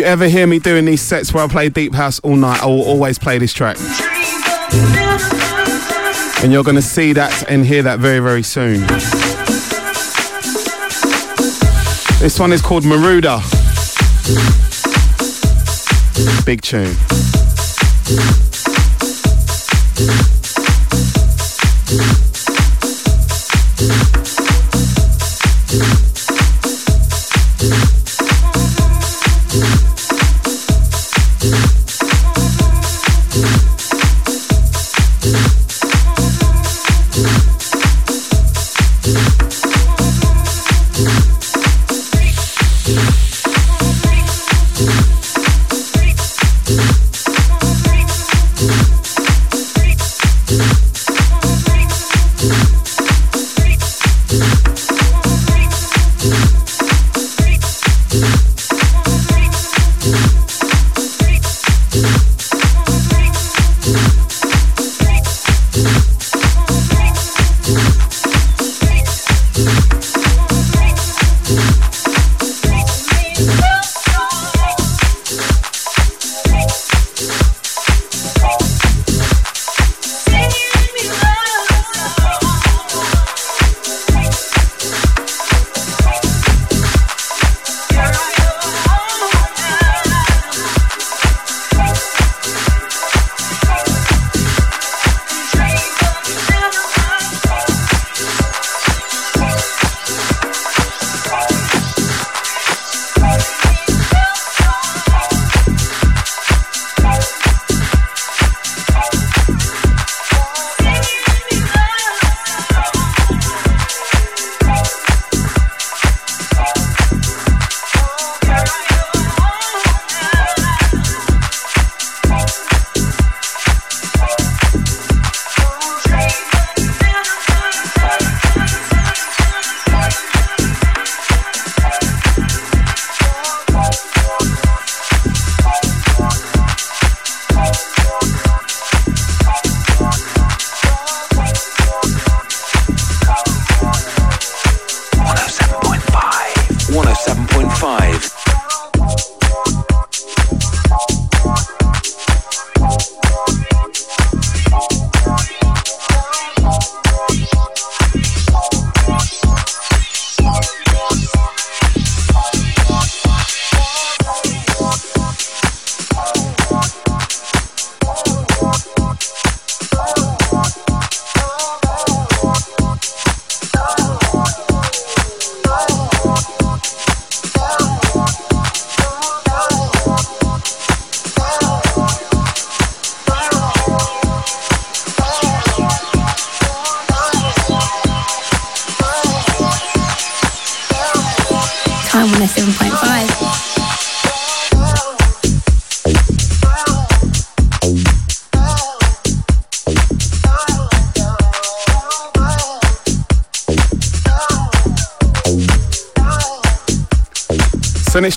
Ever hear me doing these sets where I play deep house all night, I will always play this track. And you're going to see that and hear that very, very soon. This one is called Maruda. Big tune.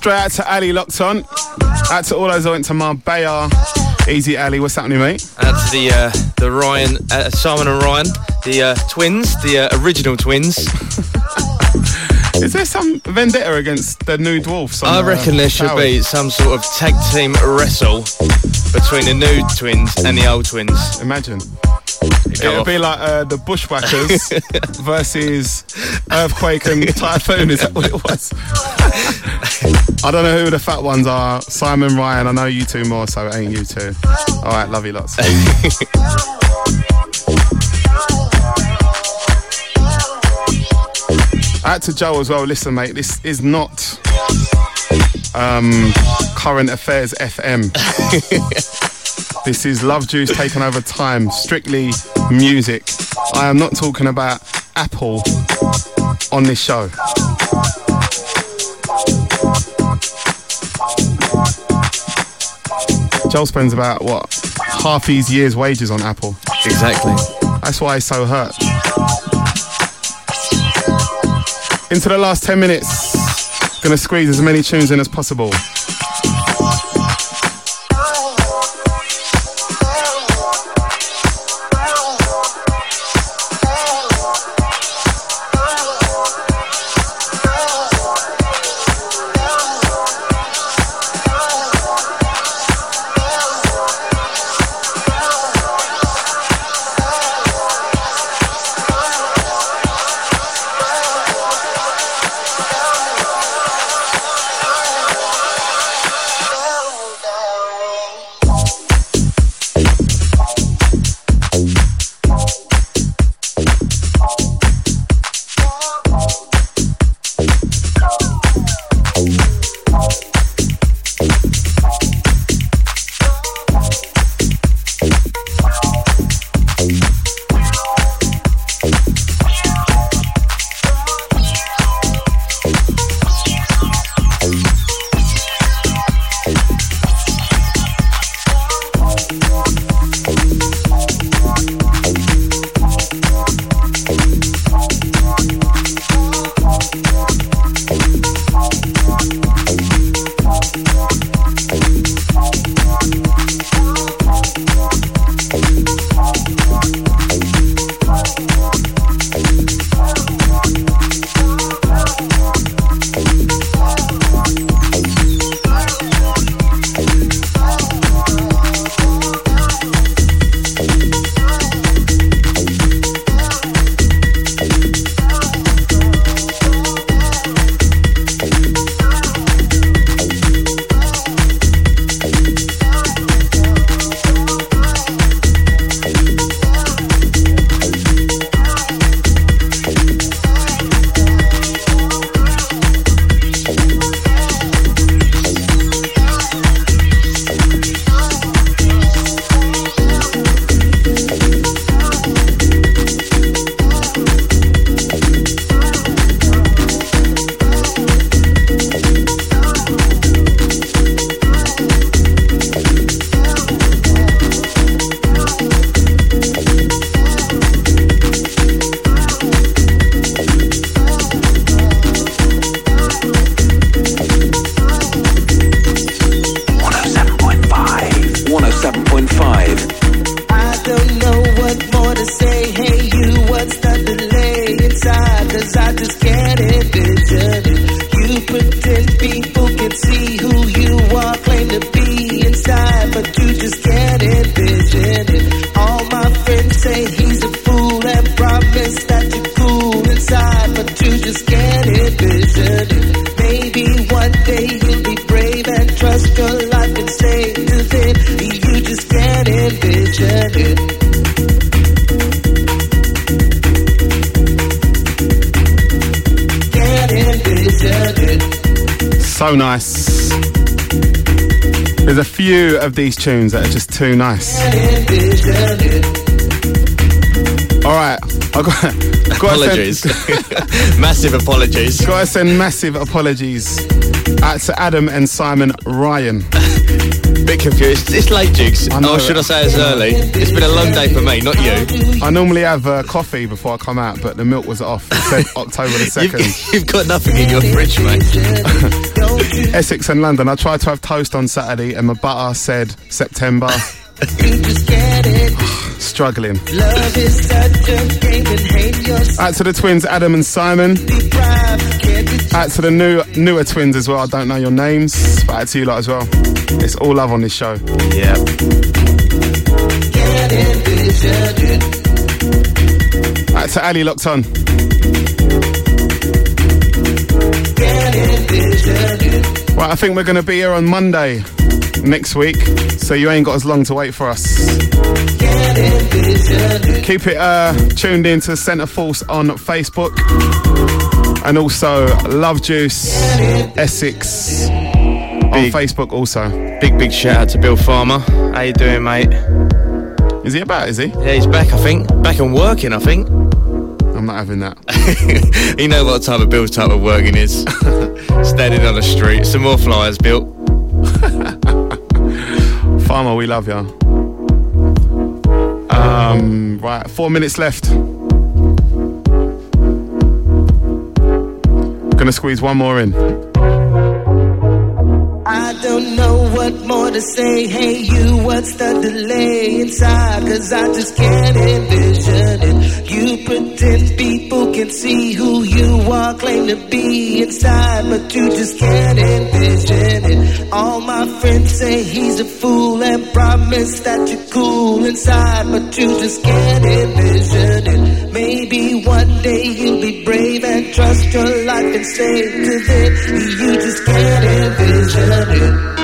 Straight out to Ali locked on. Out to all those that went to Marbella. Easy Ali, what's happening, mate? Out to the uh, the Ryan, uh, Simon and Ryan, the uh, twins, the uh, original twins. Is there some vendetta against the new dwarfs? I the reckon there should towers? be some sort of tag team wrestle between the new twins and the old twins. Imagine. It Go would off. be like uh, the Bushwhackers versus Earthquake and Typhoon. Is that what it was? I don't know who the fat ones are. Simon, Ryan. I know you two more, so it ain't you two. All right, love you lots. Out to Joe as well. Listen, mate, this is not um, current affairs FM. this is Love Juice taking over time. Strictly music. I am not talking about Apple on this show. Joel spends about what half his year's wages on Apple. Exactly. That's why he's so hurt. Into the last 10 minutes, gonna squeeze as many tunes in as possible. Few of these tunes that are just too nice. All right, I got, Apologies. Massive apologies. Got to send massive apologies out to Adam and Simon Ryan. Bit confused. It's late, Jigs. Or should I say it's early? It's been a long day for me, not you. I normally have uh, coffee before I come out, but the milk was off. It said October the second. You've, you've got nothing in your fridge, mate. Essex and London. I tried to have toast on Saturday, and my butter said September. Struggling. Out to the twins, Adam and Simon. Out to the new newer twins as well. I don't know your names, but out to you lot as well. It's all love on this show. Yeah. Out to Ali locked on. Right, I think we're going to be here on Monday next week, so you ain't got as long to wait for us. Keep it uh, tuned in to Centreforce on Facebook and also Love Juice Essex on Facebook also. Big, big shout out to Bill Farmer. How you doing, mate? Is he about, is he? Yeah, he's back, I think. Back and working, I think. I'm not having that. you know what type of Bill's type of working is. Standing on the street. Some more flyers, Bill. Farmer, we love you. Um, right, four minutes left. Gonna squeeze one more in. Don't know what more to say. Hey, you, what's the delay inside? Cause I just can't envision it. You pretend people can see who you are, claim to be inside, but you just can't envision it. All my friends say he's a fool and promise that you're cool inside, but you just can't envision it. Maybe one day you'll be brave and trust your life and say to them, you just can't envision it.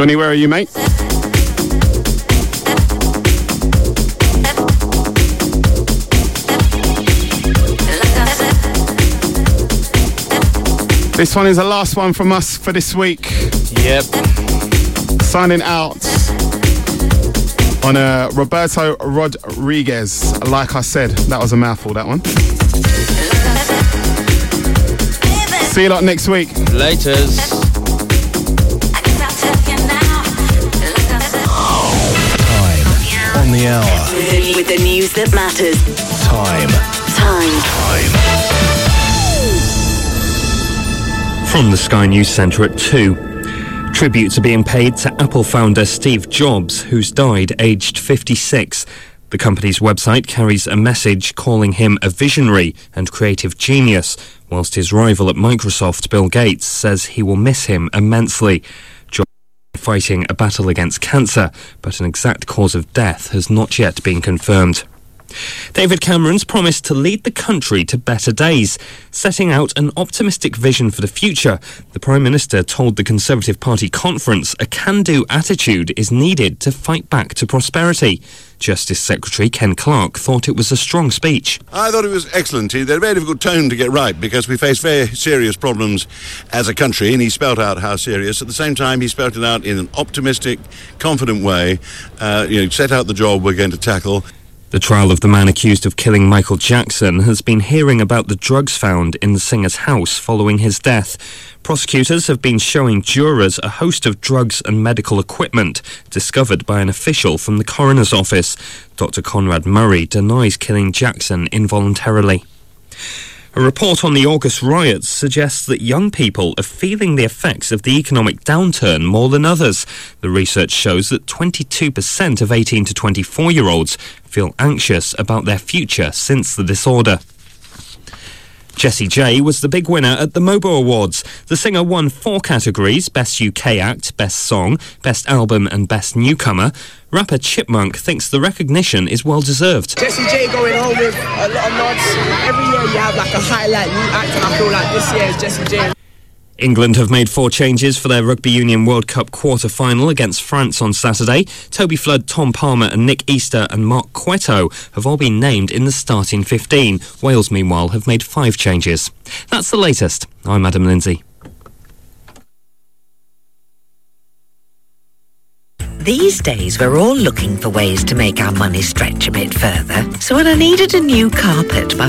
Johnny, where are you, mate? This one is the last one from us for this week. Yep. Signing out on uh, Roberto Rodriguez. Like I said, that was a mouthful, that one. See you lot next week. Laters. The hour. With the news that matters. Time. Time. From the Sky News Centre at 2. Tributes are being paid to Apple founder Steve Jobs, who's died aged 56. The company's website carries a message calling him a visionary and creative genius, whilst his rival at Microsoft, Bill Gates, says he will miss him immensely. Fighting a battle against cancer, but an exact cause of death has not yet been confirmed. David Cameron's promised to lead the country to better days, setting out an optimistic vision for the future. The Prime Minister told the Conservative Party conference a can do attitude is needed to fight back to prosperity. Justice Secretary Ken Clarke thought it was a strong speech. I thought it was excellent. He had a very difficult tone to get right because we face very serious problems as a country, and he spelt out how serious. At the same time, he spelt it out in an optimistic, confident way. Uh, you know, set out the job we're going to tackle. The trial of the man accused of killing Michael Jackson has been hearing about the drugs found in the singer's house following his death. Prosecutors have been showing jurors a host of drugs and medical equipment discovered by an official from the coroner's office. Dr. Conrad Murray denies killing Jackson involuntarily. A report on the August riots suggests that young people are feeling the effects of the economic downturn more than others. The research shows that 22% of 18 to 24 year olds feel anxious about their future since the disorder. Jessie J was the big winner at the MOBO Awards. The singer won four categories Best UK Act, Best Song, Best Album, and Best Newcomer. Rapper Chipmunk thinks the recognition is well deserved. Jessie J going home with a lot of nods. Every year you have like a highlight new act, and I feel like this year is Jessie J. England have made four changes for their Rugby Union World Cup quarter final against France on Saturday. Toby Flood, Tom Palmer, and Nick Easter and Mark Cueto have all been named in the starting 15. Wales, meanwhile, have made five changes. That's the latest. I'm Adam Lindsay. These days, we're all looking for ways to make our money stretch a bit further. So when I needed a new carpet, my